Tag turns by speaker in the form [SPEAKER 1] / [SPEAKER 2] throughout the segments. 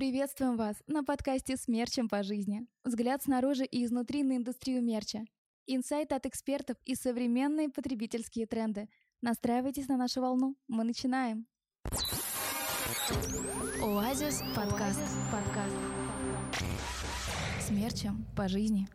[SPEAKER 1] Приветствуем вас на подкасте с мерчем по жизни. Взгляд снаружи и изнутри на индустрию мерча. Инсайт от экспертов и современные потребительские тренды. Настраивайтесь на нашу волну. Мы начинаем. Оазис подкаст. подкаст. С мерчем по жизни.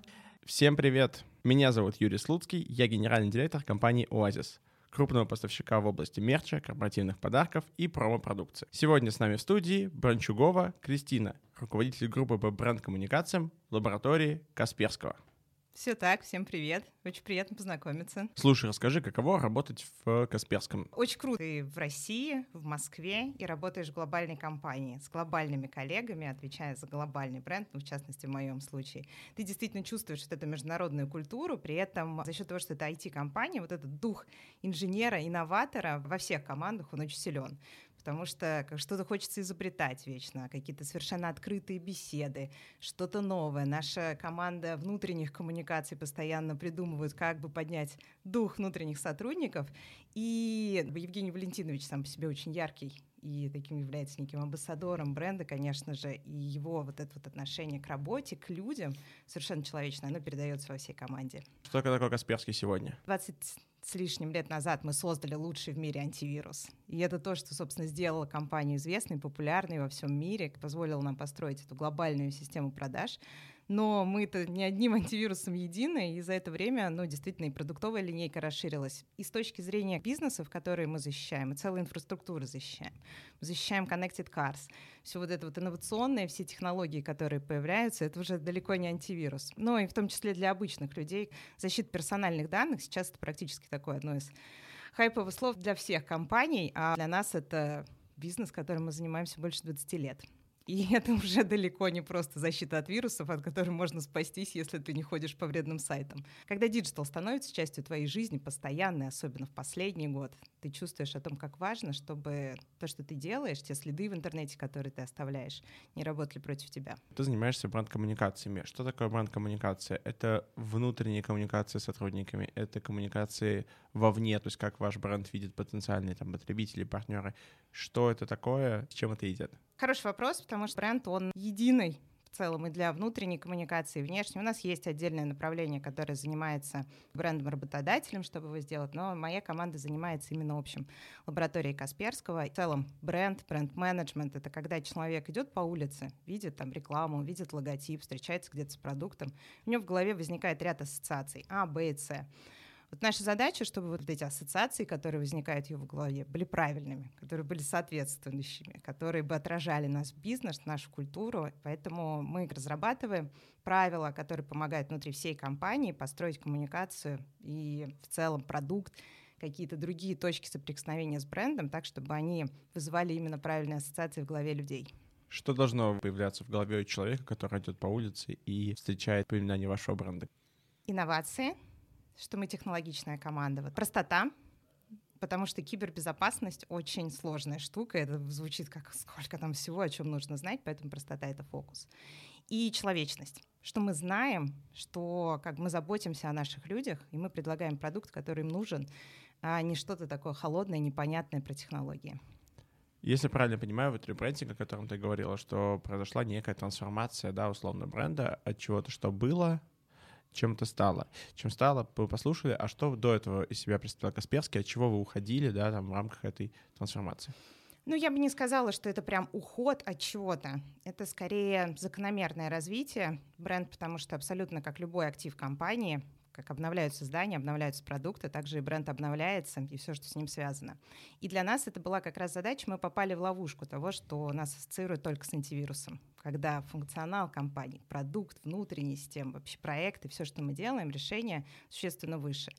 [SPEAKER 2] Всем привет! Меня зовут Юрий Слуцкий, я генеральный директор компании «Оазис», крупного поставщика в области мерча, корпоративных подарков и промо-продукции. Сегодня с нами в студии Брончугова Кристина, руководитель группы по бренд-коммуникациям лаборатории Касперского.
[SPEAKER 3] Все так, всем привет. Очень приятно познакомиться.
[SPEAKER 2] Слушай, расскажи, каково работать в Касперском?
[SPEAKER 3] Очень круто. Ты в России, в Москве и работаешь в глобальной компании с глобальными коллегами, отвечая за глобальный бренд, ну, в частности, в моем случае. Ты действительно чувствуешь вот эту международную культуру, при этом за счет того, что это IT-компания, вот этот дух инженера, инноватора во всех командах, он очень силен потому что что-то хочется изобретать вечно, какие-то совершенно открытые беседы, что-то новое. Наша команда внутренних коммуникаций постоянно придумывает, как бы поднять дух внутренних сотрудников. И Евгений Валентинович сам по себе очень яркий и таким является неким амбассадором бренда, конечно же, и его вот это вот отношение к работе, к людям совершенно человечное, оно передается во всей команде.
[SPEAKER 2] Что такое Касперский сегодня?
[SPEAKER 3] 20 с лишним лет назад мы создали лучший в мире антивирус. И это то, что, собственно, сделало компанию известной, популярной во всем мире, позволило нам построить эту глобальную систему продаж, но мы-то не одним антивирусом едины, и за это время, ну, действительно, и продуктовая линейка расширилась. И с точки зрения бизнесов, которые мы защищаем, и целой инфраструктуры защищаем. Защищаем Connected Cars. Все вот это вот инновационные, все технологии, которые появляются, это уже далеко не антивирус. Но и в том числе для обычных людей. Защита персональных данных сейчас это практически такое одно из хайповых слов для всех компаний, а для нас это бизнес, которым мы занимаемся больше 20 лет. И это уже далеко не просто защита от вирусов, от которых можно спастись, если ты не ходишь по вредным сайтам. Когда digital становится частью твоей жизни постоянной, особенно в последний год, ты чувствуешь о том, как важно, чтобы то, что ты делаешь, те следы в интернете, которые ты оставляешь, не работали против тебя.
[SPEAKER 2] Ты занимаешься бренд-коммуникациями. Что такое бренд-коммуникация? Это внутренние коммуникации с сотрудниками, это коммуникации вовне, то есть как ваш бренд видит потенциальные там, потребители, партнеры. Что это такое, с чем это идет?
[SPEAKER 3] Хороший вопрос, потому что бренд, он единый в целом и для внутренней коммуникации, и внешней. У нас есть отдельное направление, которое занимается брендом-работодателем, чтобы его сделать, но моя команда занимается именно общим лабораторией Касперского. В целом бренд, бренд-менеджмент — это когда человек идет по улице, видит там рекламу, видит логотип, встречается где-то с продуктом, у него в голове возникает ряд ассоциаций А, Б и С. Вот наша задача, чтобы вот эти ассоциации, которые возникают в его голове, были правильными, которые были соответствующими, которые бы отражали наш бизнес, нашу культуру. Поэтому мы разрабатываем правила, которые помогают внутри всей компании построить коммуникацию и в целом продукт, какие-то другие точки соприкосновения с брендом, так, чтобы они вызывали именно правильные ассоциации в голове людей.
[SPEAKER 2] Что должно появляться в голове у человека, который идет по улице и встречает упоминание вашего бренда?
[SPEAKER 3] Инновации, что мы технологичная команда. Вот простота, потому что кибербезопасность очень сложная штука. Это звучит как сколько там всего, о чем нужно знать, поэтому простота — это фокус. И человечность, что мы знаем, что как мы заботимся о наших людях, и мы предлагаем продукт, который им нужен, а не что-то такое холодное, непонятное про технологии.
[SPEAKER 2] Если правильно понимаю, вот ребрендинг, о котором ты говорила, что произошла некая трансформация, да, условно, бренда от чего-то, что было, чем это стало. Чем стало, вы послушали, а что до этого из себя представлял Касперский, от чего вы уходили, да, там, в рамках этой трансформации?
[SPEAKER 3] Ну, я бы не сказала, что это прям уход от чего-то. Это скорее закономерное развитие бренд, потому что абсолютно как любой актив компании, как обновляются здания, обновляются продукты, также и бренд обновляется, и все, что с ним связано. И для нас это была как раз задача, мы попали в ловушку того, что нас ассоциируют только с антивирусом, когда функционал компании, продукт, внутренняя система, вообще проекты, все, что мы делаем, решения существенно выше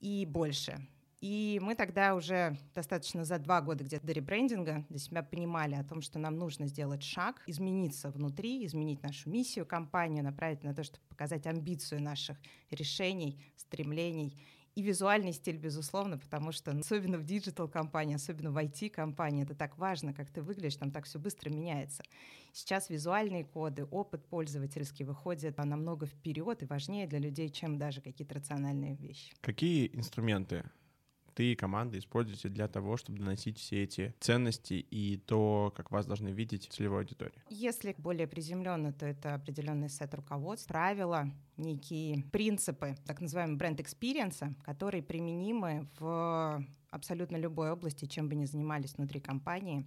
[SPEAKER 3] и больше. И мы тогда уже достаточно за два года где-то до ребрендинга для себя понимали о том, что нам нужно сделать шаг, измениться внутри, изменить нашу миссию компанию, направить на то, чтобы показать амбицию наших решений, стремлений и визуальный стиль, безусловно, потому что особенно в digital-компании, особенно в IT-компании, это так важно, как ты выглядишь, там так все быстро меняется. Сейчас визуальные коды, опыт пользовательский выходит намного вперед и важнее для людей, чем даже какие-то рациональные вещи.
[SPEAKER 2] Какие инструменты ты и команда используете для того, чтобы доносить все эти ценности и то, как вас должны видеть целевая аудитория?
[SPEAKER 3] Если более приземленно, то это определенный сет руководств, правила, некие принципы так называемого бренд-experience а, которые применимы в абсолютно любой области, чем бы ни занимались внутри компании.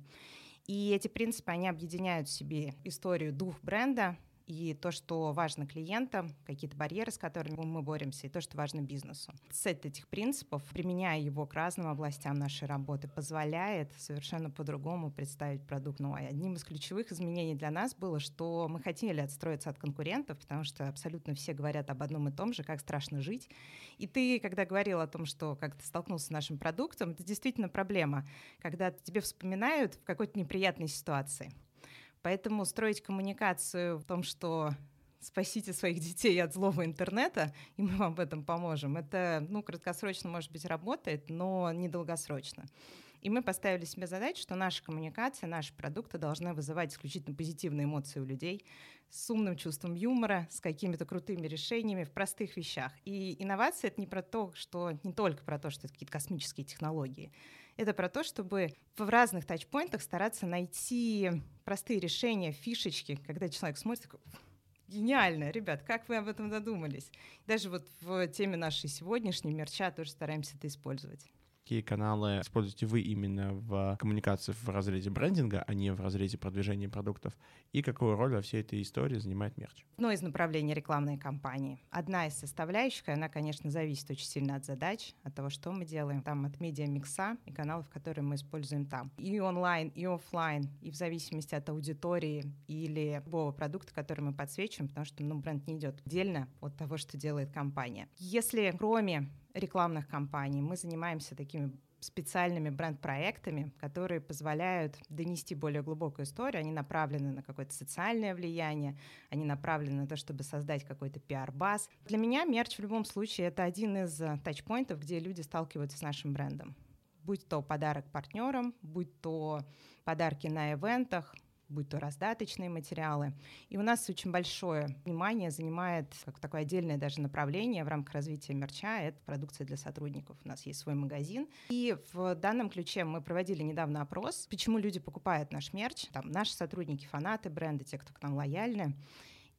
[SPEAKER 3] И эти принципы, они объединяют в себе историю дух бренда, и то, что важно клиентам, какие-то барьеры, с которыми мы боремся, и то, что важно бизнесу. Сет этих принципов, применяя его к разным областям нашей работы, позволяет совершенно по-другому представить продукт. Ну, одним из ключевых изменений для нас было, что мы хотели отстроиться от конкурентов, потому что абсолютно все говорят об одном и том же, как страшно жить. И ты, когда говорил о том, что как ты столкнулся с нашим продуктом, это действительно проблема, когда тебе вспоминают в какой-то неприятной ситуации. Поэтому строить коммуникацию в том, что спасите своих детей от злого интернета, и мы вам в этом поможем. Это, ну, краткосрочно, может быть, работает, но недолгосрочно. И мы поставили себе задачу, что наша коммуникация, наши продукты должны вызывать исключительно позитивные эмоции у людей, с умным чувством юмора, с какими-то крутыми решениями в простых вещах. И инновация — это не про то, что не только про то, что это какие-то космические технологии. Это про то, чтобы в разных тачпоинтах стараться найти простые решения, фишечки, когда человек смотрит, такой, Гениально, ребят, как вы об этом задумались? Даже вот в теме нашей сегодняшней мерча тоже стараемся это использовать
[SPEAKER 2] какие каналы используете вы именно в коммуникации в разрезе брендинга, а не в разрезе продвижения продуктов, и какую роль во всей этой истории занимает мерч?
[SPEAKER 3] Одно из направлений рекламной кампании. Одна из составляющих, она, конечно, зависит очень сильно от задач, от того, что мы делаем, там от медиа-микса и каналов, которые мы используем там. И онлайн, и офлайн, и в зависимости от аудитории или любого продукта, который мы подсвечиваем, потому что ну, бренд не идет отдельно от того, что делает компания. Если кроме рекламных кампаний. Мы занимаемся такими специальными бренд-проектами, которые позволяют донести более глубокую историю. Они направлены на какое-то социальное влияние, они направлены на то, чтобы создать какой-то пиар-баз. Для меня мерч в любом случае это один из э, тачпоинтов, где люди сталкиваются с нашим брендом. Будь то подарок партнерам, будь то подарки на ивентах, будь то раздаточные материалы. И у нас очень большое внимание занимает как такое отдельное даже направление в рамках развития мерча, это продукция для сотрудников. У нас есть свой магазин. И в данном ключе мы проводили недавно опрос, почему люди покупают наш мерч. Там наши сотрудники, фанаты бренда, те, кто к нам лояльны.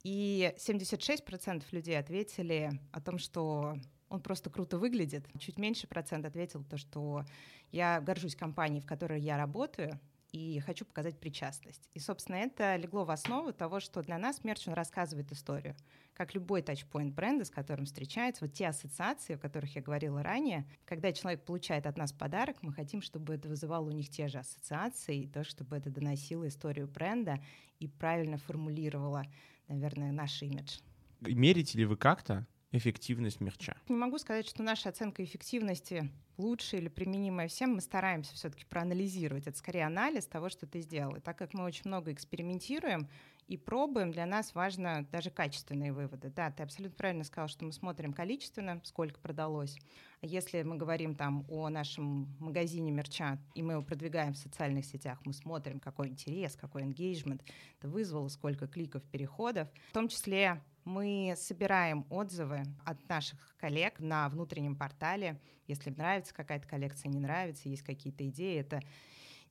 [SPEAKER 3] И 76% людей ответили о том, что он просто круто выглядит. Чуть меньше процент ответил то, что я горжусь компанией, в которой я работаю, и хочу показать причастность. И, собственно, это легло в основу того, что для нас мерч, он рассказывает историю. Как любой тачпоинт бренда, с которым встречается, вот те ассоциации, о которых я говорила ранее, когда человек получает от нас подарок, мы хотим, чтобы это вызывало у них те же ассоциации, и то, чтобы это доносило историю бренда и правильно формулировало, наверное, наш имидж.
[SPEAKER 2] Мерите ли вы как-то эффективность мерча?
[SPEAKER 3] Не могу сказать, что наша оценка эффективности лучшее или применимое всем, мы стараемся все-таки проанализировать. Это скорее анализ того, что ты сделал. И так как мы очень много экспериментируем и пробуем, для нас важно даже качественные выводы. Да, ты абсолютно правильно сказал, что мы смотрим количественно, сколько продалось. А если мы говорим там о нашем магазине мерча, и мы его продвигаем в социальных сетях, мы смотрим, какой интерес, какой engagement это вызвало, сколько кликов, переходов. В том числе мы собираем отзывы от наших коллег на внутреннем портале. Если нравится какая-то коллекция, не нравится, есть какие-то идеи, это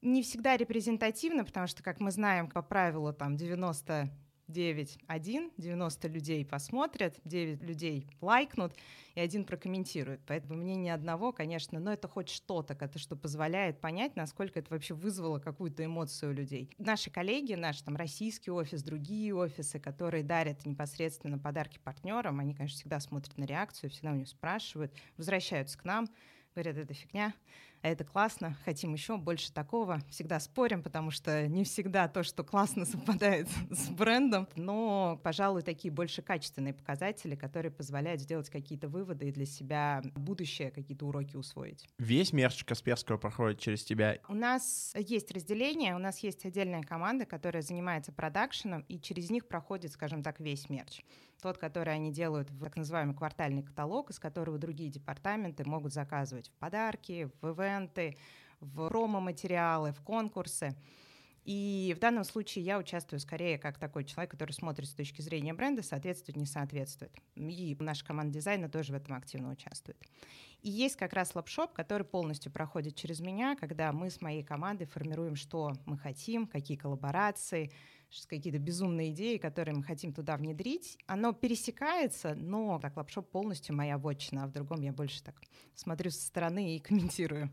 [SPEAKER 3] не всегда репрезентативно, потому что, как мы знаем, по правилу там 90 9, 1, 90 людей посмотрят, 9 людей лайкнут, и один прокомментирует. Поэтому мнение одного, конечно, но это хоть что-то, это что позволяет понять, насколько это вообще вызвало какую-то эмоцию у людей. Наши коллеги, наш там российский офис, другие офисы, которые дарят непосредственно подарки партнерам, они, конечно, всегда смотрят на реакцию, всегда у них спрашивают, возвращаются к нам, говорят, это фигня, это классно, хотим еще больше такого. Всегда спорим, потому что не всегда то, что классно совпадает с брендом, но, пожалуй, такие больше качественные показатели, которые позволяют сделать какие-то выводы и для себя будущее какие-то уроки усвоить.
[SPEAKER 2] Весь мерч Касперского проходит через тебя?
[SPEAKER 3] У нас есть разделение, у нас есть отдельная команда, которая занимается продакшеном, и через них проходит, скажем так, весь мерч тот, который они делают в так называемый квартальный каталог, из которого другие департаменты могут заказывать в подарки, в ивенты, в промо-материалы, в конкурсы. И в данном случае я участвую скорее как такой человек, который смотрит с точки зрения бренда, соответствует, не соответствует. И наша команда дизайна тоже в этом активно участвует. И есть как раз лапшоп, который полностью проходит через меня, когда мы с моей командой формируем, что мы хотим, какие коллаборации, какие-то безумные идеи, которые мы хотим туда внедрить. Оно пересекается, но так лапшоп полностью моя вотчина, а в другом я больше так смотрю со стороны и комментирую.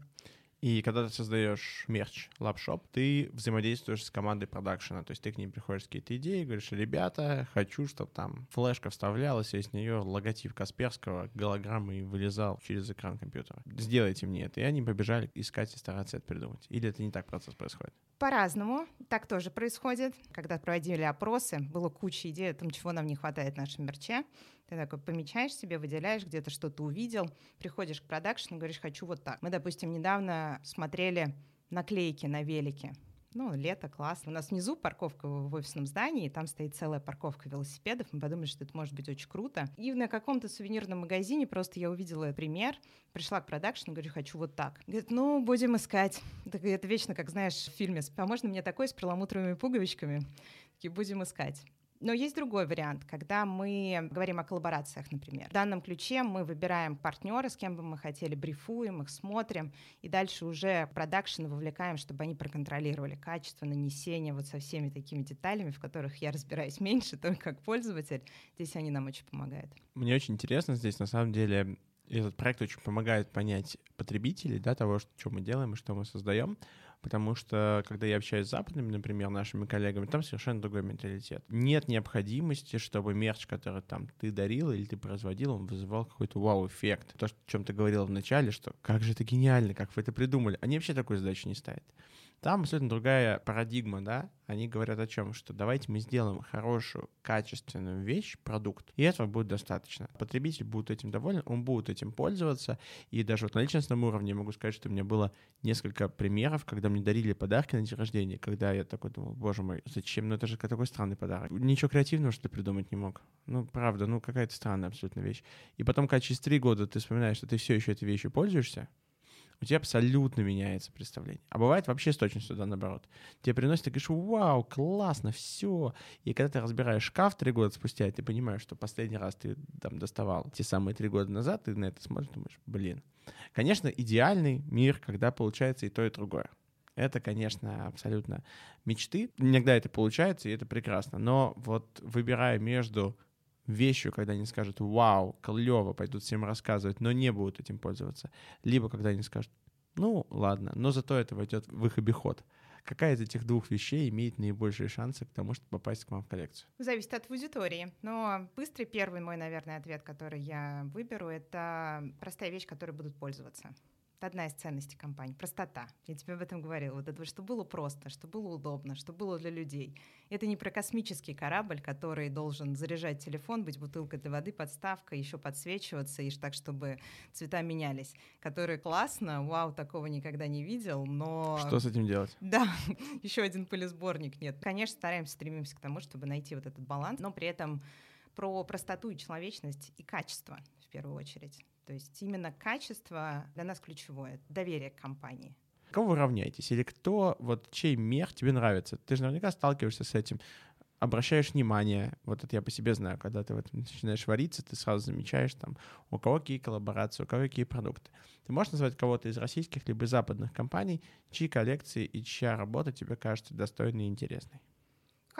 [SPEAKER 2] И когда ты создаешь мерч, лапшоп, ты взаимодействуешь с командой продакшена. То есть ты к ним приходишь с какие-то идеи, говоришь, ребята, хочу, чтобы там флешка вставлялась, и из нее логотип Касперского голограммой вылезал через экран компьютера. Сделайте мне это. И они побежали искать и стараться это придумать. Или это не так процесс происходит?
[SPEAKER 3] По-разному. Так тоже происходит. Когда проводили опросы, было куча идей о том, чего нам не хватает в нашем мерче. Ты такой помечаешь себе, выделяешь, где-то что-то увидел, приходишь к продакшну, говоришь, хочу вот так. Мы, допустим, недавно смотрели наклейки на велике. Ну, лето, классно. У нас внизу парковка в офисном здании, и там стоит целая парковка велосипедов. Мы подумали, что это может быть очень круто. И на каком-то сувенирном магазине просто я увидела пример, пришла к продакшну, говорю, хочу вот так. Говорит, ну, будем искать. Это вечно, как знаешь, в фильме. А можно мне такой с перламутровыми пуговичками? Такие, будем искать. Но есть другой вариант, когда мы говорим о коллаборациях, например. В данном ключе мы выбираем партнера, с кем бы мы хотели, брифуем их, смотрим, и дальше уже продакшн вовлекаем, чтобы они проконтролировали качество нанесения вот со всеми такими деталями, в которых я разбираюсь меньше, только как пользователь. Здесь они нам очень помогают.
[SPEAKER 2] Мне очень интересно здесь, на самом деле, этот проект очень помогает понять потребителей, да, того, что мы делаем и что мы создаем потому что, когда я общаюсь с западными, например, нашими коллегами, там совершенно другой менталитет. Нет необходимости, чтобы мерч, который там ты дарил или ты производил, он вызывал какой-то вау-эффект. То, о чем ты говорил в начале, что как же это гениально, как вы это придумали. Они вообще такой задачи не ставят. Там абсолютно другая парадигма, да, они говорят о чем, что давайте мы сделаем хорошую, качественную вещь, продукт, и этого будет достаточно. Потребитель будет этим доволен, он будет этим пользоваться, и даже вот на личностном уровне я могу сказать, что у меня было несколько примеров, когда мне дарили подарки на день рождения, когда я такой думал, боже мой, зачем, ну это же такой странный подарок. Ничего креативного, что ты придумать не мог. Ну, правда, ну какая-то странная абсолютно вещь. И потом, когда через три года ты вспоминаешь, что ты все еще этой вещью пользуешься, у тебя абсолютно меняется представление. А бывает вообще с точностью да, наоборот. Тебе приносят, ты говоришь, вау, классно, все. И когда ты разбираешь шкаф три года спустя, ты понимаешь, что последний раз ты там доставал те самые три года назад, ты на это смотришь, думаешь, блин. Конечно, идеальный мир, когда получается и то, и другое. Это, конечно, абсолютно мечты. Иногда это получается, и это прекрасно. Но вот выбирая между вещью, когда они скажут «Вау, клево», пойдут всем рассказывать, но не будут этим пользоваться. Либо когда они скажут «Ну, ладно, но зато это войдет в их обиход». Какая из этих двух вещей имеет наибольшие шансы к тому, чтобы попасть к вам в коллекцию?
[SPEAKER 3] Зависит от аудитории. Но быстрый первый мой, наверное, ответ, который я выберу, это простая вещь, которой будут пользоваться. Это одна из ценностей компании. Простота. Я тебе об этом говорила. Вот это, что было просто, что было удобно, что было для людей. Это не про космический корабль, который должен заряжать телефон, быть бутылкой для воды, подставка, еще подсвечиваться, и так, чтобы цвета менялись. Который классно, вау, такого никогда не видел, но...
[SPEAKER 2] Что с этим делать?
[SPEAKER 3] Да, еще один пылесборник нет. Конечно, стараемся, стремимся к тому, чтобы найти вот этот баланс, но при этом про простоту и человечность и качество в первую очередь. То есть именно качество для нас ключевое, доверие к компании.
[SPEAKER 2] Кого вы равняетесь? Или кто, вот чей мех тебе нравится? Ты же наверняка сталкиваешься с этим, обращаешь внимание, вот это я по себе знаю, когда ты в этом начинаешь вариться, ты сразу замечаешь там, у кого какие коллаборации, у кого какие продукты. Ты можешь назвать кого-то из российских либо западных компаний, чьи коллекции и чья работа тебе кажется достойной и интересной?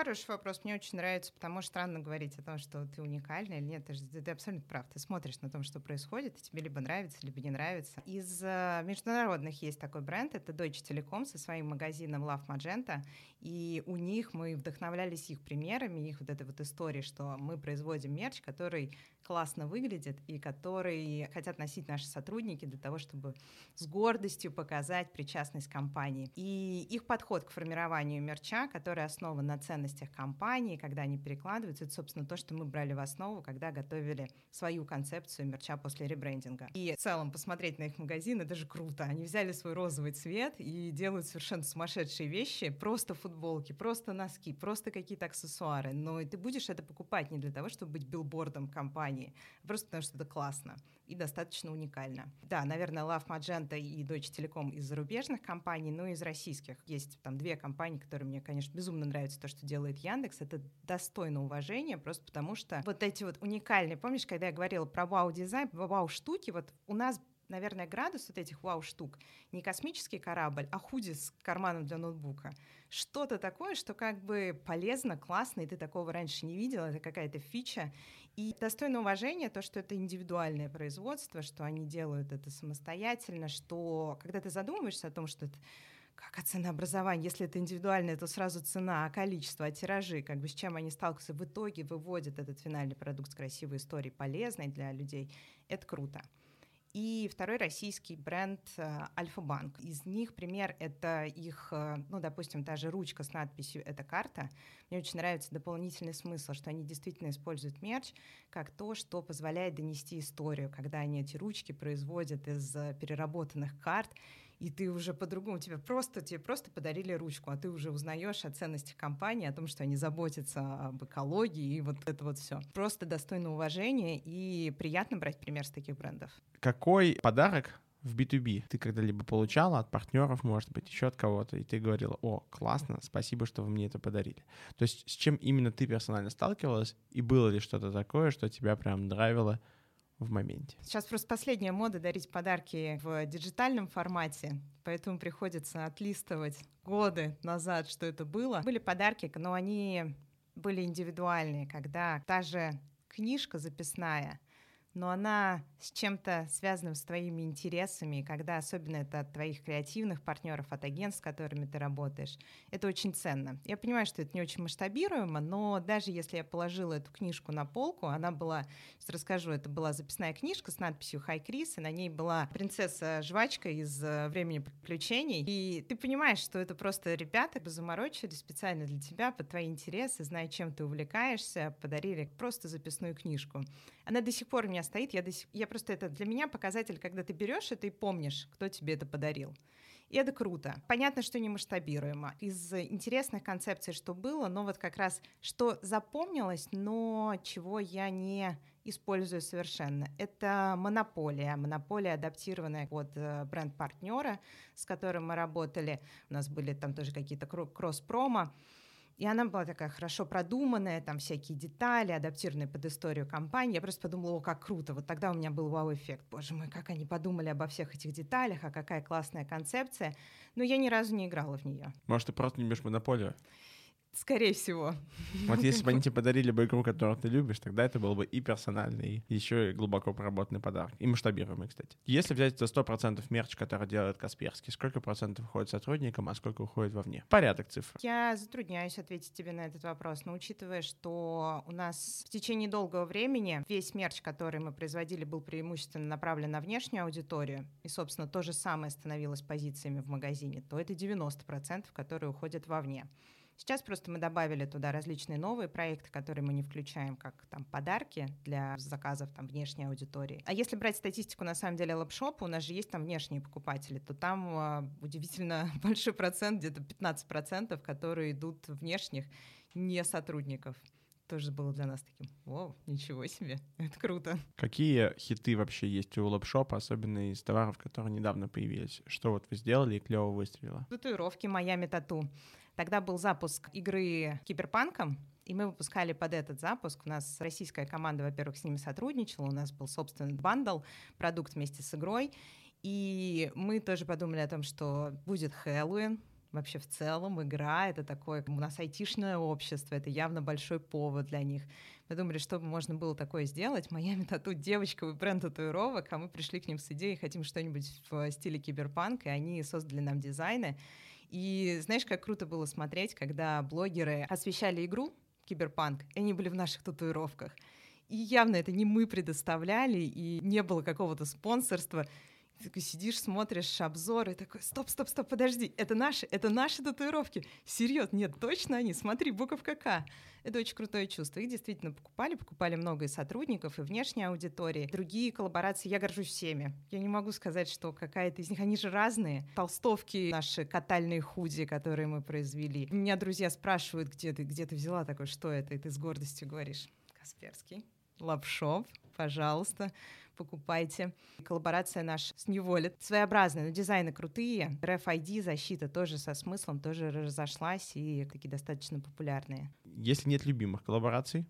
[SPEAKER 3] Хороший вопрос. Мне очень нравится, потому что странно говорить о том, что ты уникальный или нет. Ты, ты, ты абсолютно прав. Ты смотришь на том, что происходит, и тебе либо нравится, либо не нравится. Из э, международных есть такой бренд, это Deutsche Telekom со своим магазином Love Magenta. И у них мы вдохновлялись их примерами, их вот этой вот историей, что мы производим мерч, который классно выглядит и который хотят носить наши сотрудники для того, чтобы с гордостью показать причастность компании. И их подход к формированию мерча, который основан на ценности ценностях компании, когда они перекладываются, это, собственно, то, что мы брали в основу, когда готовили свою концепцию мерча после ребрендинга. И в целом посмотреть на их магазин, это же круто. Они взяли свой розовый цвет и делают совершенно сумасшедшие вещи, просто футболки, просто носки, просто какие-то аксессуары. Но ты будешь это покупать не для того, чтобы быть билбордом компании, а просто потому что это классно и достаточно уникально. Да, наверное, Love Magenta и Deutsche Telekom из зарубежных компаний, но и из российских. Есть там две компании, которые мне, конечно, безумно нравятся, то, что делает Яндекс. Это достойно уважения, просто потому что вот эти вот уникальные, помнишь, когда я говорила про вау-дизайн, вау-штуки, вот у нас наверное, градус вот этих вау-штук не космический корабль, а худи с карманом для ноутбука. Что-то такое, что как бы полезно, классно, и ты такого раньше не видел, это какая-то фича. И достойно уважения то, что это индивидуальное производство, что они делают это самостоятельно, что когда ты задумываешься о том, что это как о ценообразовании, если это индивидуальное, то сразу цена, а количество, а тиражи, как бы с чем они сталкиваются, в итоге выводят этот финальный продукт с красивой историей, полезной для людей, это круто. И второй российский бренд э, Альфа-банк. Из них пример — это их, э, ну, допустим, та же ручка с надписью «Это карта». Мне очень нравится дополнительный смысл, что они действительно используют мерч как то, что позволяет донести историю, когда они эти ручки производят из э, переработанных карт, и ты уже по-другому, тебе просто, тебе просто подарили ручку, а ты уже узнаешь о ценности компании, о том, что они заботятся об экологии и вот это вот все. Просто достойно уважения и приятно брать пример с таких брендов.
[SPEAKER 2] Какой подарок в B2B ты когда-либо получала от партнеров, может быть, еще от кого-то, и ты говорила, о, классно, спасибо, что вы мне это подарили. То есть с чем именно ты персонально сталкивалась, и было ли что-то такое, что тебя прям нравило в моменте.
[SPEAKER 3] Сейчас просто последняя мода дарить подарки в диджитальном формате, поэтому приходится отлистывать годы назад, что это было. Были подарки, но они были индивидуальные, когда та же книжка записная — но она с чем-то связанным с твоими интересами, когда особенно это от твоих креативных партнеров, от агентств, с которыми ты работаешь, это очень ценно. Я понимаю, что это не очень масштабируемо, но даже если я положила эту книжку на полку, она была, сейчас расскажу, это была записная книжка с надписью «Хай Крис», и на ней была принцесса-жвачка из э, «Времени приключений», и ты понимаешь, что это просто ребята заморочили специально для тебя, под твои интересы, зная, чем ты увлекаешься, подарили просто записную книжку. Она до сих пор у меня стоит. Я, до сих... я просто это для меня показатель, когда ты берешь это и помнишь, кто тебе это подарил. И это круто. Понятно, что не масштабируемо. Из интересных концепций, что было, но вот как раз что запомнилось, но чего я не использую совершенно. Это монополия. Монополия, адаптированная под э, бренд-партнера, с которым мы работали. У нас были там тоже какие-то кросс-промо. И она была такая хорошо продуманная, там всякие детали, адаптированные под историю компании. Я просто подумала, о, как круто. Вот тогда у меня был вау-эффект. Боже мой, как они подумали обо всех этих деталях, а какая классная концепция. Но я ни разу не играла в нее.
[SPEAKER 2] Может, ты просто не любишь монополию?
[SPEAKER 3] Скорее всего.
[SPEAKER 2] Вот если бы они тебе подарили бы игру, которую ты любишь, тогда это был бы и персональный, и еще и глубоко проработанный подарок. И масштабируемый, кстати. Если взять за 100% мерч, который делает Касперский, сколько процентов уходит сотрудникам, а сколько уходит вовне? Порядок цифр.
[SPEAKER 3] Я затрудняюсь ответить тебе на этот вопрос, но учитывая, что у нас в течение долгого времени весь мерч, который мы производили, был преимущественно направлен на внешнюю аудиторию, и, собственно, то же самое становилось позициями в магазине, то это 90%, которые уходят вовне. Сейчас просто мы добавили туда различные новые проекты, которые мы не включаем, как там подарки для заказов там внешней аудитории. А если брать статистику на самом деле лапшопа, у нас же есть там внешние покупатели, то там э, удивительно большой процент, где-то 15%, которые идут внешних, не сотрудников тоже было для нас таким, вау, ничего себе, это круто.
[SPEAKER 2] Какие хиты вообще есть у лапшопа, особенно из товаров, которые недавно появились? Что вот вы сделали и клево выстрелило?
[SPEAKER 3] Татуировки Miami Tattoo. Тогда был запуск игры Киберпанком, и мы выпускали под этот запуск. У нас российская команда, во-первых, с ними сотрудничала, у нас был собственный bundle, продукт вместе с игрой. И мы тоже подумали о том, что будет Хэллоуин, вообще в целом игра — это такое, у нас айтишное общество, это явно большой повод для них. Мы думали, что можно было такое сделать. Miami Tattoo — девочковый бренд татуировок, а мы пришли к ним с идеей, хотим что-нибудь в стиле киберпанк, и они создали нам дизайны. И знаешь, как круто было смотреть, когда блогеры освещали игру Киберпанк, и они были в наших татуировках. И явно это не мы предоставляли, и не было какого-то спонсорства. Ты такой сидишь, смотришь обзор и такой, стоп, стоп, стоп, подожди, это наши, это наши татуировки. Серьезно, нет, точно они, смотри, буковка К. Это очень крутое чувство. Их действительно покупали, покупали много и сотрудников, и внешней аудитории. Другие коллаборации, я горжусь всеми. Я не могу сказать, что какая-то из них, они же разные. Толстовки, наши катальные худи, которые мы произвели. Меня друзья спрашивают, где ты, где ты взяла такое, что это, и ты с гордостью говоришь. Kaspersky Lab Shop, пожалуйста покупайте. Коллаборация наша с New Wallet своеобразная, но дизайны крутые. RFID защита тоже со смыслом, тоже разошлась и такие достаточно популярные.
[SPEAKER 2] Если нет любимых коллабораций,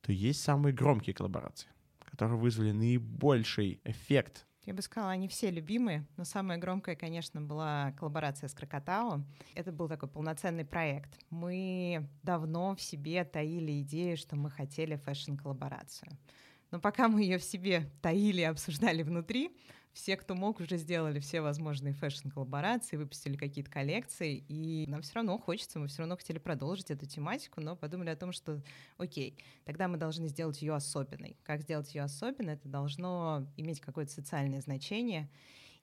[SPEAKER 2] то есть самые громкие коллаборации, которые вызвали наибольший эффект
[SPEAKER 3] Я бы сказала, они все любимые, но самая громкая, конечно, была коллаборация с Krakatau. Это был такой полноценный проект. Мы давно в себе таили идею, что мы хотели фэшн-коллаборацию. Но пока мы ее в себе таили и обсуждали внутри, все, кто мог, уже сделали все возможные фэшн-коллаборации, выпустили какие-то коллекции, и нам все равно хочется, мы все равно хотели продолжить эту тематику, но подумали о том, что, окей, тогда мы должны сделать ее особенной. Как сделать ее особенной? Это должно иметь какое-то социальное значение,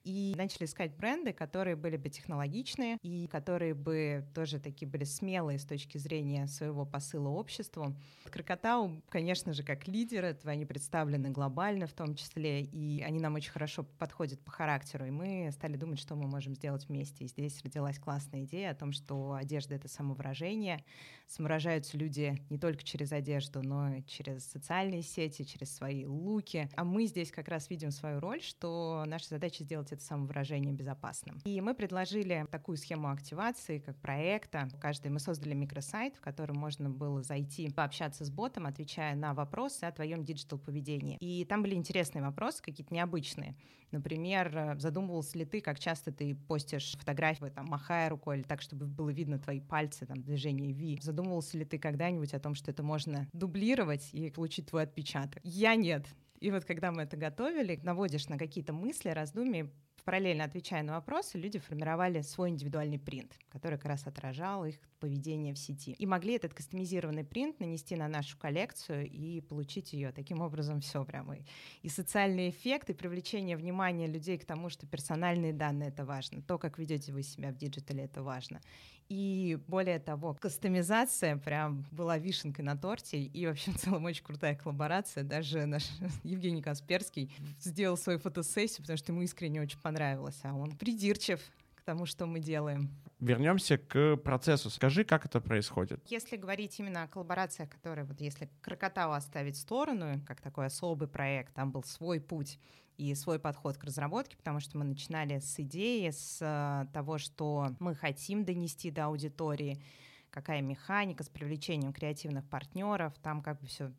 [SPEAKER 3] и начали искать бренды, которые были бы технологичные и которые бы тоже такие были смелые с точки зрения своего посыла обществу. Крокотау, конечно же, как лидеры, они представлены глобально в том числе, и они нам очень хорошо подходят по характеру, и мы стали думать, что мы можем сделать вместе. И здесь родилась классная идея о том, что одежда — это самовыражение, самовыражаются люди не только через одежду, но и через социальные сети, через свои луки. А мы здесь как раз видим свою роль, что наша задача сделать это самовыражение безопасным. И мы предложили такую схему активации, как проекта. Каждый мы создали микросайт, в котором можно было зайти, пообщаться с ботом, отвечая на вопросы о твоем диджитал-поведении. И там были интересные вопросы, какие-то необычные. Например, задумывался ли ты, как часто ты постишь фотографии, там, махая рукой, или так, чтобы было видно твои пальцы, там, движение V. Задумывался ли ты когда-нибудь о том, что это можно дублировать и получить твой отпечаток? Я нет. И вот когда мы это готовили, наводишь на какие-то мысли, раздумья, параллельно отвечая на вопросы, люди формировали свой индивидуальный принт, который как раз отражал их поведение в сети. И могли этот кастомизированный принт нанести на нашу коллекцию и получить ее. Таким образом, все прямо. И социальный эффект, и привлечение внимания людей к тому, что персональные данные — это важно. То, как ведете вы себя в диджитале, это важно. И более того, кастомизация прям была вишенкой на торте, и вообще в целом очень крутая коллаборация. Даже наш Евгений Касперский сделал свою фотосессию, потому что ему искренне очень понравилось, а он придирчив тому, что мы делаем.
[SPEAKER 2] Вернемся к процессу. Скажи, как это происходит?
[SPEAKER 3] Если говорить именно о коллаборациях, которые вот если Krakatau оставить в сторону, как такой особый проект, там был свой путь, и свой подход к разработке, потому что мы начинали с идеи, с э, того, что мы хотим донести до аудитории, какая механика с привлечением креативных партнеров, там как бы все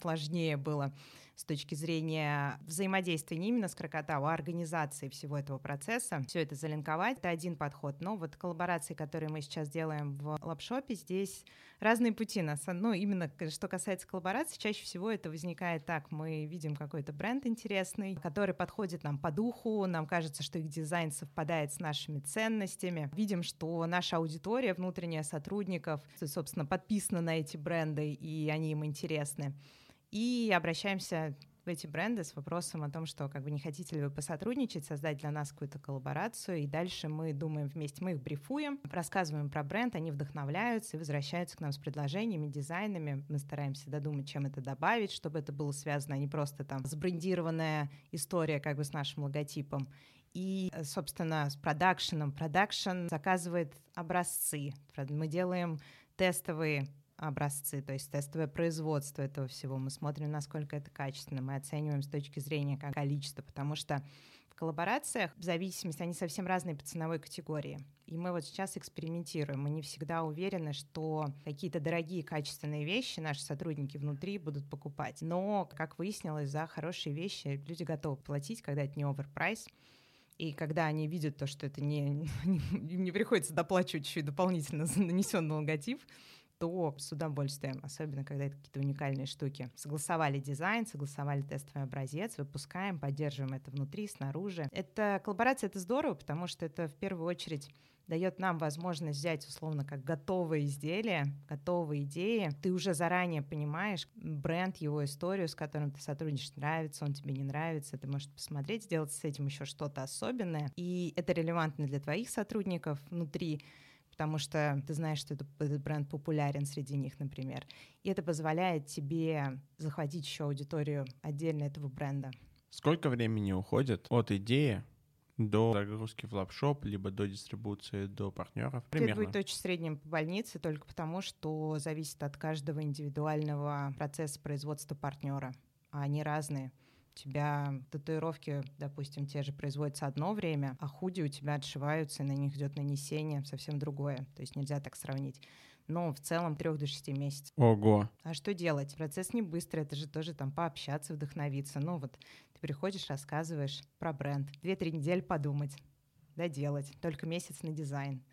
[SPEAKER 3] сложнее было с точки зрения взаимодействия не именно с Крокотау, а организации всего этого процесса, все это залинковать, это один подход. Но вот коллаборации, которые мы сейчас делаем в лапшопе, здесь разные пути нас. Ну, именно что касается коллаборации, чаще всего это возникает так. Мы видим какой-то бренд интересный, который подходит нам по духу, нам кажется, что их дизайн совпадает с нашими ценностями. Видим, что наша аудитория, внутренняя сотрудников, собственно, подписана на эти бренды, и они им интересны и обращаемся в эти бренды с вопросом о том, что как бы не хотите ли вы посотрудничать, создать для нас какую-то коллаборацию, и дальше мы думаем вместе, мы их брифуем, рассказываем про бренд, они вдохновляются и возвращаются к нам с предложениями, дизайнами, мы стараемся додумать, чем это добавить, чтобы это было связано не просто там сбрендированная история как бы с нашим логотипом, и, собственно, с продакшеном. Продакшн заказывает образцы. Мы делаем тестовые образцы, то есть тестовое производство этого всего. Мы смотрим, насколько это качественно, мы оцениваем с точки зрения как количества, потому что в коллаборациях в зависимости, они совсем разные по ценовой категории. И мы вот сейчас экспериментируем. Мы не всегда уверены, что какие-то дорогие качественные вещи наши сотрудники внутри будут покупать. Но, как выяснилось, за хорошие вещи люди готовы платить, когда это не оверпрайс. И когда они видят то, что это не, им не приходится доплачивать еще и дополнительно за нанесенный логотип, то с удовольствием, особенно когда это какие-то уникальные штуки. Согласовали дизайн, согласовали тестовый образец, выпускаем, поддерживаем это внутри, снаружи. Это коллаборация, это здорово, потому что это в первую очередь дает нам возможность взять условно как готовое изделие, готовые идеи. Ты уже заранее понимаешь бренд, его историю, с которым ты сотрудничаешь, нравится он тебе, не нравится. Ты можешь посмотреть, сделать с этим еще что-то особенное. И это релевантно для твоих сотрудников внутри потому что ты знаешь, что это, этот бренд популярен среди них, например. И это позволяет тебе захватить еще аудиторию отдельно этого бренда.
[SPEAKER 2] Сколько времени уходит от идеи до загрузки в лапшоп, либо до дистрибуции до партнеров?
[SPEAKER 3] Примерно. Это будет очень средним по больнице, только потому, что зависит от каждого индивидуального процесса производства партнера. А они разные у тебя татуировки, допустим, те же производятся одно время, а худи у тебя отшиваются, и на них идет нанесение совсем другое. То есть нельзя так сравнить. но в целом 3 до 6 месяцев.
[SPEAKER 2] Ого.
[SPEAKER 3] А что делать? Процесс не быстрый, это же тоже там пообщаться, вдохновиться. Ну вот ты приходишь, рассказываешь про бренд. 2-3 недели подумать, доделать, только месяц на дизайн.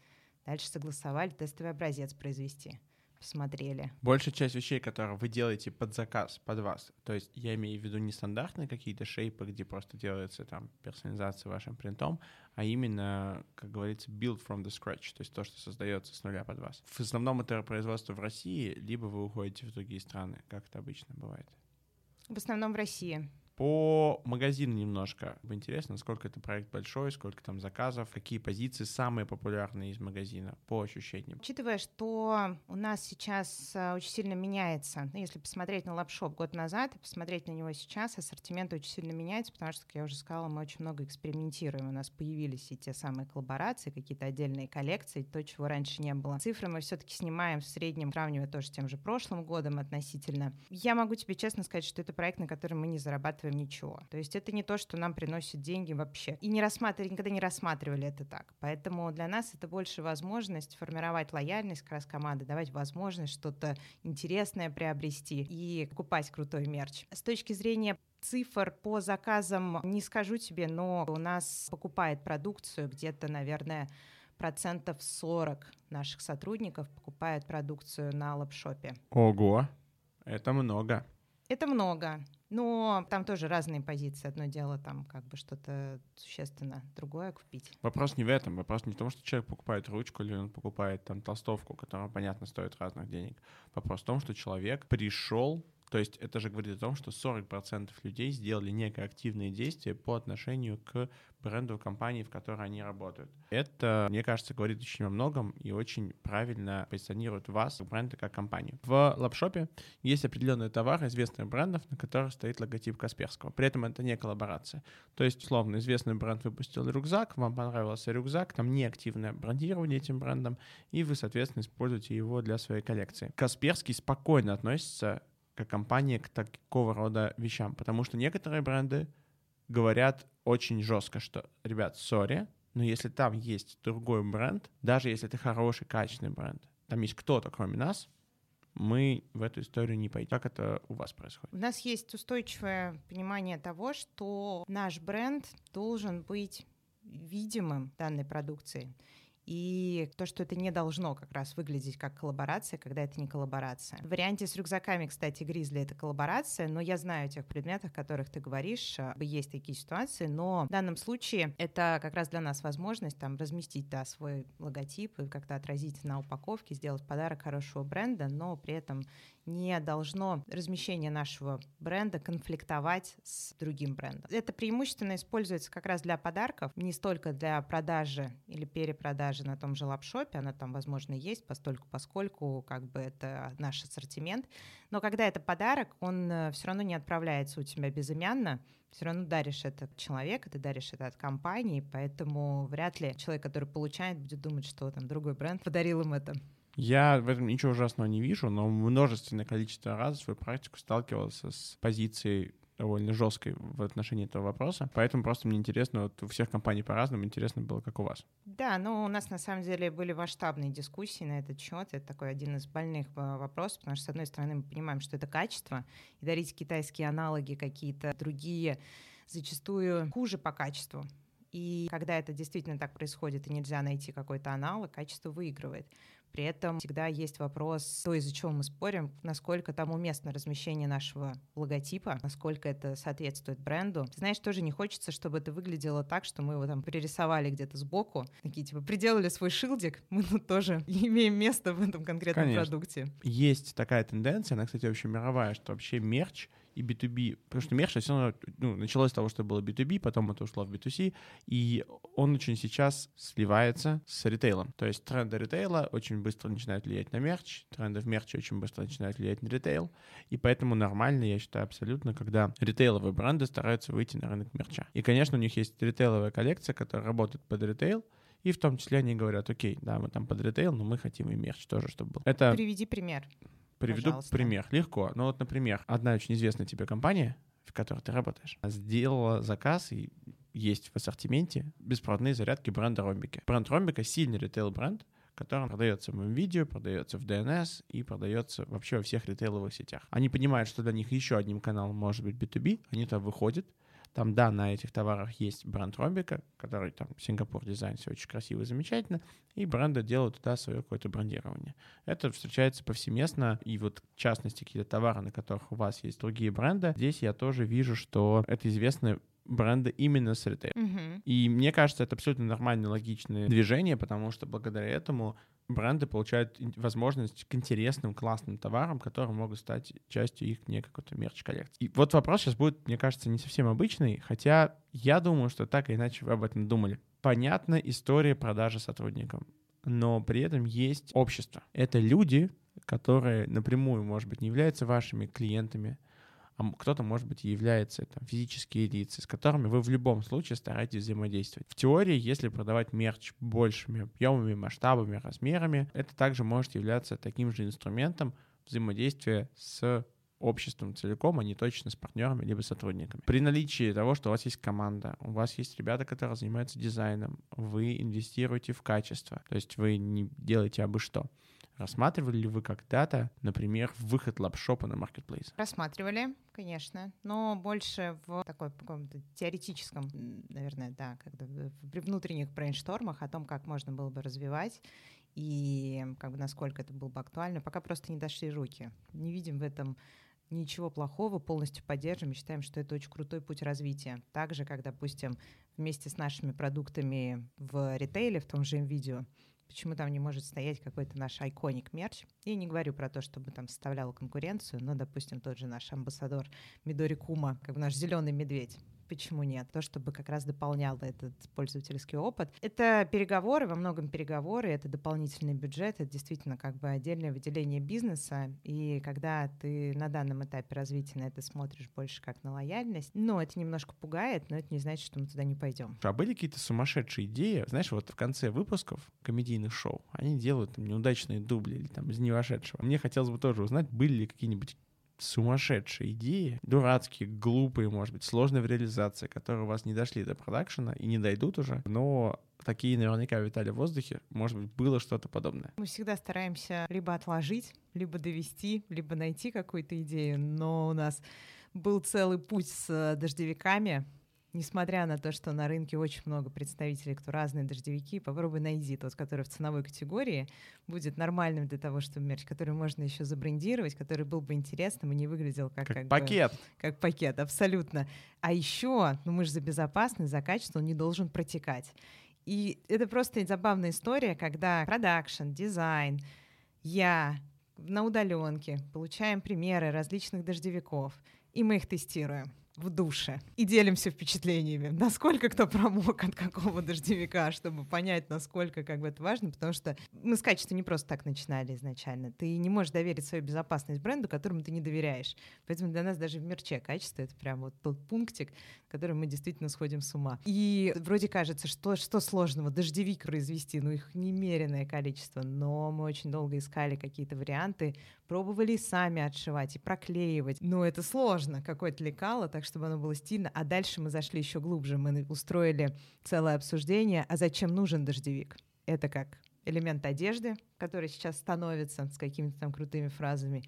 [SPEAKER 3] Дальше согласовали, тестовый образец произвести посмотрели.
[SPEAKER 2] Большая часть вещей, которые вы делаете под заказ, под вас, то есть я имею в виду не стандартные какие-то шейпы, где просто делается там персонализация вашим принтом, а именно, как говорится, build from the scratch, то есть то, что создается с нуля под вас. В основном это производство в России, либо вы уходите в другие страны, как это обычно бывает.
[SPEAKER 3] В основном в России.
[SPEAKER 2] По магазину немножко. Интересно, сколько это проект большой, сколько там заказов, какие позиции самые популярные из магазина по ощущениям.
[SPEAKER 3] Учитывая, что у нас сейчас э, очень сильно меняется, ну, если посмотреть на лапшоп год назад и посмотреть на него сейчас, ассортимент очень сильно меняется, потому что, как я уже сказала, мы очень много экспериментируем. У нас появились и те самые коллаборации, какие-то отдельные коллекции, то, чего раньше не было. Цифры мы все-таки снимаем в среднем, сравнивая тоже с тем же прошлым годом относительно. Я могу тебе честно сказать, что это проект, на который мы не зарабатываем зарабатываем ничего. То есть это не то, что нам приносит деньги вообще. И не рассматривали, никогда не рассматривали это так. Поэтому для нас это больше возможность формировать лояльность как раз команды, давать возможность что-то интересное приобрести и покупать крутой мерч. С точки зрения цифр по заказам не скажу тебе, но у нас покупает продукцию где-то, наверное, процентов 40 наших сотрудников покупают продукцию на лапшопе.
[SPEAKER 2] Ого, это много.
[SPEAKER 3] Это много. Но там тоже разные позиции. Одно дело там как бы что-то существенно, другое купить.
[SPEAKER 2] Вопрос не в этом. Вопрос не в том, что человек покупает ручку или он покупает там толстовку, которая, понятно, стоит разных денег. Вопрос в том, что человек пришел то есть это же говорит о том, что 40% людей сделали некое активное действие по отношению к бренду компании, в которой они работают. Это, мне кажется, говорит очень о многом и очень правильно позиционирует вас, бренда, как компанию. В лапшопе есть определенные товары известных брендов, на которых стоит логотип Касперского. При этом это не коллаборация. То есть, условно, известный бренд выпустил рюкзак, вам понравился рюкзак, там не активное брендирование этим брендом, и вы, соответственно, используете его для своей коллекции. Касперский спокойно относится как компания к такого рода вещам, потому что некоторые бренды говорят очень жестко, что, ребят, сори, но если там есть другой бренд, даже если это хороший, качественный бренд, там есть кто-то, кроме нас, мы в эту историю не пойдем. Как это у вас происходит?
[SPEAKER 3] У нас есть устойчивое понимание того, что наш бренд должен быть видимым данной продукции. И то, что это не должно как раз выглядеть как коллаборация, когда это не коллаборация. В варианте с рюкзаками, кстати, Гризли — это коллаборация, но я знаю о тех предметах, о которых ты говоришь, а, есть такие ситуации, но в данном случае это как раз для нас возможность там разместить, да, свой логотип и как-то отразить на упаковке, сделать подарок хорошего бренда, но при этом не должно размещение нашего бренда конфликтовать с другим брендом. Это преимущественно используется как раз для подарков, не столько для продажи или перепродажи на том же лапшопе, она там, возможно, есть, постольку, поскольку как бы это наш ассортимент. Но когда это подарок, он э, все равно не отправляется у тебя безымянно, все равно даришь это человека, ты даришь это от компании, поэтому вряд ли человек, который получает, будет думать, что там другой бренд подарил им это.
[SPEAKER 2] Я в этом ничего ужасного не вижу, но множественное количество раз в свою практику сталкивался с позицией довольно жесткой в отношении этого вопроса. Поэтому просто мне интересно, вот у всех компаний по-разному, интересно было, как у вас.
[SPEAKER 3] Да, ну у нас на самом деле были масштабные дискуссии на этот счет. Это такой один из больных э, вопросов, потому что, с одной стороны, мы понимаем, что это качество, и дарить китайские аналоги какие-то другие зачастую хуже по качеству. И когда это действительно так происходит, и нельзя найти какой-то аналог, качество выигрывает. При этом всегда есть вопрос, то, из-за чего мы спорим, насколько там уместно размещение нашего логотипа, насколько это соответствует бренду. Ты знаешь, тоже не хочется, чтобы это выглядело так, что мы его там перерисовали где-то сбоку, такие типа приделали свой шилдик, мы тут тоже имеем место в этом конкретном
[SPEAKER 2] Конечно.
[SPEAKER 3] продукте.
[SPEAKER 2] Есть такая тенденция, она, кстати, вообще мировая, что вообще мерч — и B2B, потому что мерч все равно ну, началось с того, что было B2B, потом это ушло в B2C, и он очень сейчас сливается с ритейлом. То есть тренды ритейла очень быстро начинают влиять на мерч, тренды в мерче очень быстро начинают влиять на ритейл, и поэтому нормально, я считаю, абсолютно, когда ритейловые бренды стараются выйти на рынок мерча. И, конечно, у них есть ритейловая коллекция, которая работает под ритейл, и в том числе они говорят, окей, да, мы там под ритейл, но мы хотим и мерч тоже, чтобы был. Это...
[SPEAKER 3] Приведи пример.
[SPEAKER 2] Приведу
[SPEAKER 3] Пожалуйста.
[SPEAKER 2] пример. Легко. Ну вот, например, одна очень известная тебе компания, в которой ты работаешь, сделала заказ и есть в ассортименте беспроводные зарядки бренда Ромбики. Бренд Ромбика — сильный ритейл-бренд, который продается в видео, продается в DNS и продается вообще во всех ритейловых сетях. Они понимают, что для них еще одним каналом может быть B2B, они туда выходят, там, да, на этих товарах есть бренд Робика, который там Сингапур дизайн, все очень красиво и замечательно, и бренды делают туда свое какое-то брендирование. Это встречается повсеместно, и вот в частности какие-то товары, на которых у вас есть другие бренды, здесь я тоже вижу, что это известны бренды именно с ритейла.
[SPEAKER 3] Мгм.
[SPEAKER 2] И мне кажется, это абсолютно нормальное, логичное движение, потому что благодаря этому бренды получают возможность к интересным, классным товарам, которые могут стать частью их некой какой-то мерч-коллекции. И вот вопрос сейчас будет, мне кажется, не совсем обычный, хотя я думаю, что так или иначе вы об этом думали. Понятна история продажи сотрудникам, но при этом есть общество. Это люди, которые напрямую, может быть, не являются вашими клиентами, а кто-то, может быть, является там, физические лица, с которыми вы в любом случае стараетесь взаимодействовать. В теории, если продавать мерч большими объемами, масштабами, размерами, это также может являться таким же инструментом взаимодействия с обществом целиком, а не точно с партнерами либо сотрудниками. При наличии того, что у вас есть команда, у вас есть ребята, которые занимаются дизайном, вы инвестируете в качество, то есть вы не делаете абы что. Рассматривали ли вы когда-то, например, выход лапшопа на маркетплейс?
[SPEAKER 3] Рассматривали, конечно, но больше в такой каком-то теоретическом, наверное, да, когда при внутренних брейнштормах о том, как можно было бы развивать и как бы насколько это было бы актуально, пока просто не дошли руки. Не видим в этом ничего плохого, полностью поддерживаем и считаем, что это очень крутой путь развития. Также, как, допустим, вместе с нашими продуктами в ритейле, в том же видео, почему там не может стоять какой-то наш айконик мерч. Я не говорю про то, чтобы там составляла конкуренцию, но, допустим, тот же наш амбассадор Мидори Кума, как бы наш зеленый медведь. Почему нет? То, чтобы как раз дополняло этот пользовательский опыт. Это переговоры, во многом переговоры, это дополнительный бюджет, это действительно как бы отдельное выделение бизнеса. И когда ты на данном этапе развития на это смотришь больше как на лояльность, ну, это немножко пугает, но это не значит, что мы туда не пойдем.
[SPEAKER 2] А были какие-то сумасшедшие идеи? Знаешь, вот в конце выпусков комедийных шоу они делают там, неудачные дубли или там из не вошедшего. Мне хотелось бы тоже узнать, были ли какие-нибудь сумасшедшие идеи, дурацкие, глупые, может быть, сложные в реализации, которые у вас не дошли до продакшена и не дойдут уже, но такие наверняка витали в воздухе, может быть, было что-то подобное.
[SPEAKER 3] Мы всегда стараемся либо отложить, либо довести, либо найти какую-то идею, но у нас был целый путь с э, дождевиками. Несмотря на то, что на рынке очень много представителей, кто разные дождевики, попробуй найди тот, который в ценовой категории будет нормальным для того, чтобы мерч, который можно еще забрендировать, который был бы интересным и не выглядел как,
[SPEAKER 2] Как,
[SPEAKER 3] как бы-
[SPEAKER 2] пакет.
[SPEAKER 3] как пакет, абсолютно. А еще, ну мы же за безопасность, за качество, он не должен протекать. И это просто забавная история, когда продакшн, дизайн, я на удаленке получаем примеры различных дождевиков, и мы их тестируем в душе и делимся впечатлениями, насколько кто промок от какого дождевика, чтобы понять, насколько как бы это важно, потому что мы с качеством не просто так начинали изначально. Ты не можешь доверить свою безопасность бренду, которому ты не доверяешь. Поэтому для нас даже в мерче качество — это прям вот тот пунктик, которым мы действительно сходим с ума. И вроде кажется, что, что сложного, дождевик произвести, ну их немеренное количество, но мы очень долго искали какие-то варианты, пробовали сами отшивать и проклеивать. Но это сложно, какое-то лекало, так чтобы оно было стильно. А дальше мы зашли еще глубже, мы устроили целое обсуждение, а зачем нужен дождевик? Это как элемент одежды, который сейчас становится с какими-то там крутыми фразами,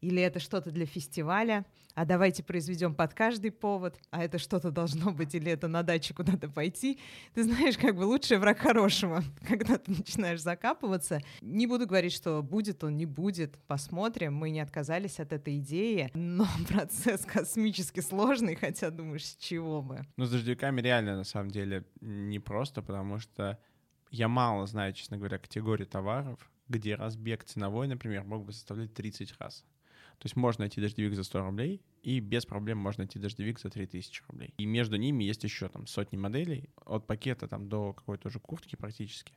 [SPEAKER 3] или это что-то для фестиваля, а давайте произведем под каждый повод, а это что-то должно быть, или это на даче куда-то пойти. Ты знаешь, как бы лучший враг хорошего, когда ты начинаешь закапываться. Не буду говорить, что будет он, не будет, посмотрим. Мы не отказались от этой идеи, но процесс космически сложный, хотя думаешь, с чего бы.
[SPEAKER 2] Ну, с дождевиками реально, на самом деле, непросто, потому что я мало знаю, честно говоря, категории товаров, где разбег ценовой, например, мог бы составлять 30 раз. То есть можно найти дождевик за 100 рублей, и без проблем можно найти дождевик за 3000 рублей. И между ними есть еще там сотни моделей, от пакета там до какой-то уже куртки практически.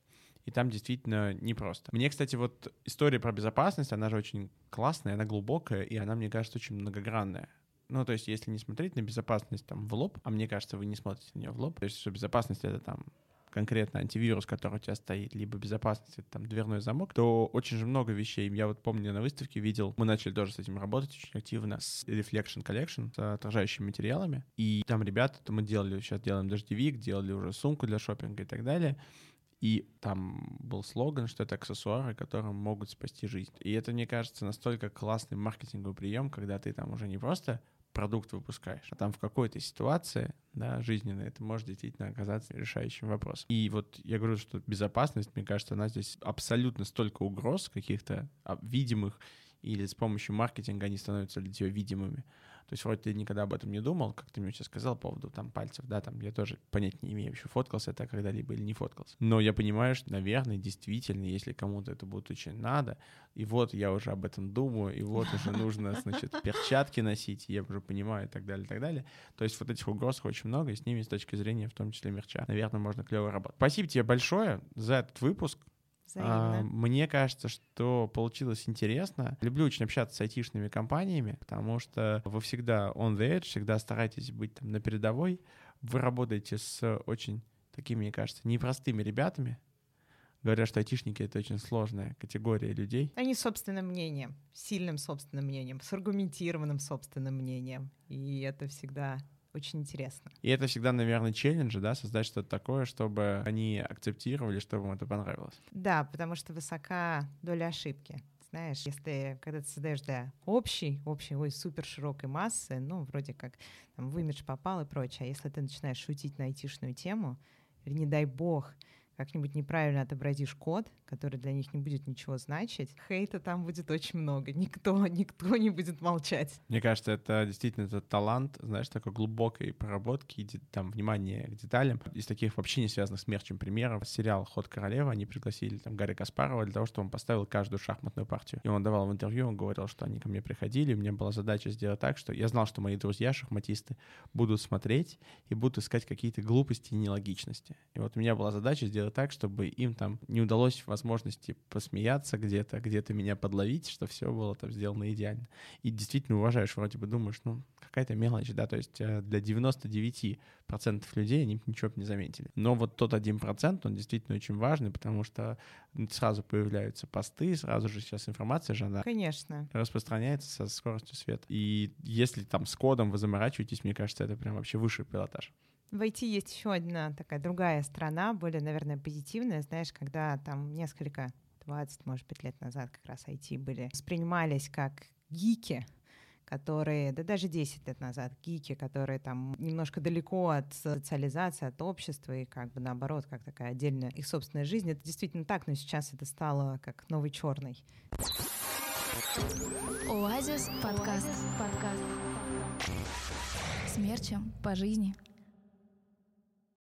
[SPEAKER 2] И там действительно непросто. Мне, кстати, вот история про безопасность, она же очень классная, она глубокая, и она, мне кажется, очень многогранная. Ну, то есть, если не смотреть на безопасность там в лоб, а мне кажется, вы не смотрите на нее в лоб, то есть, что безопасность — это там конкретно антивирус, который у тебя стоит, либо безопасность, это там дверной замок, то очень же много вещей. Я вот помню, на выставке видел, мы начали тоже с этим работать очень активно, с Reflection Collection, с отражающими материалами. И там ребята, то мы делали, сейчас делаем дождевик, делали уже сумку для шопинга и так далее. И там был слоган, что это аксессуары, которые могут спасти жизнь. И это, мне кажется, настолько классный маркетинговый прием, когда ты там уже не просто продукт выпускаешь, а там в какой-то ситуации, да, жизненной, это может действительно оказаться решающим вопросом. И вот я говорю, что безопасность, мне кажется, она здесь абсолютно столько угроз каких-то а, видимых, или с помощью маркетинга они становятся для тебя видимыми. То есть вроде ты никогда об этом не думал, как ты мне сейчас сказал по поводу там пальцев, да, там я тоже понять не имею, вообще фоткался это когда-либо или не фоткался. Но я понимаю, что, наверное, действительно, если кому-то это будет очень надо, и вот я уже об этом думаю, и вот уже нужно, значит, перчатки носить, я уже понимаю и так далее, и так далее. То есть вот этих угроз очень много, и с ними с точки зрения, в том числе мерча, наверное, можно клево работать. Спасибо тебе большое за этот выпуск. А, мне кажется, что получилось интересно. Люблю очень общаться с айтишными компаниями, потому что вы всегда on the edge, всегда стараетесь быть там на передовой. Вы работаете с очень такими, мне кажется, непростыми ребятами. Говорят, что айтишники — это очень сложная категория людей.
[SPEAKER 3] Они собственным мнением, сильным собственным мнением, с аргументированным собственным мнением. И это всегда очень интересно.
[SPEAKER 2] И это всегда, наверное, челлендж, да, создать что-то такое, чтобы они акцептировали, чтобы им это понравилось.
[SPEAKER 3] Да, потому что высока доля ошибки. Знаешь, если когда ты создаешь для общей, общей, ой, супер широкой массы, ну, вроде как там, в имидж попал и прочее, а если ты начинаешь шутить на айтишную тему, или не дай бог, как-нибудь неправильно отобразишь код, который для них не будет ничего значить, хейта там будет очень много. Никто, никто не будет молчать.
[SPEAKER 2] Мне кажется, это действительно этот талант, знаешь, такой глубокой проработки, там, внимание к деталям. Из таких вообще не связанных с мерчем примеров, сериал «Ход королевы» они пригласили там Гарри Каспарова для того, чтобы он поставил каждую шахматную партию. И он давал в интервью, он говорил, что они ко мне приходили, у меня была задача сделать так, что я знал, что мои друзья, шахматисты, будут смотреть и будут искать какие-то глупости и нелогичности. И вот у меня была задача сделать так, чтобы им там не удалось возможности посмеяться где-то, где-то меня подловить, что все было там сделано идеально. И действительно уважаешь, вроде бы думаешь, ну, какая-то мелочь, да, то есть э, для 99% людей они ничего бы не заметили. Но вот тот 1%, он действительно очень важный, потому что сразу появляются посты, сразу же сейчас информация же, она
[SPEAKER 3] Конечно.
[SPEAKER 2] распространяется со скоростью света. И если там с кодом вы заморачиваетесь, мне кажется, это прям вообще высший пилотаж.
[SPEAKER 3] В IT есть еще одна такая другая страна, более, наверное, позитивная, знаешь, когда там несколько, 20, может быть, лет назад как раз IT были, воспринимались как гики, которые, да даже 10 лет назад, гики, которые там немножко далеко от социализации, от общества и как бы наоборот, как такая отдельная их собственная жизнь. Это действительно так, но сейчас это стало как новый черный.
[SPEAKER 1] Оазис подкаст. подкаст. Смерчем по жизни.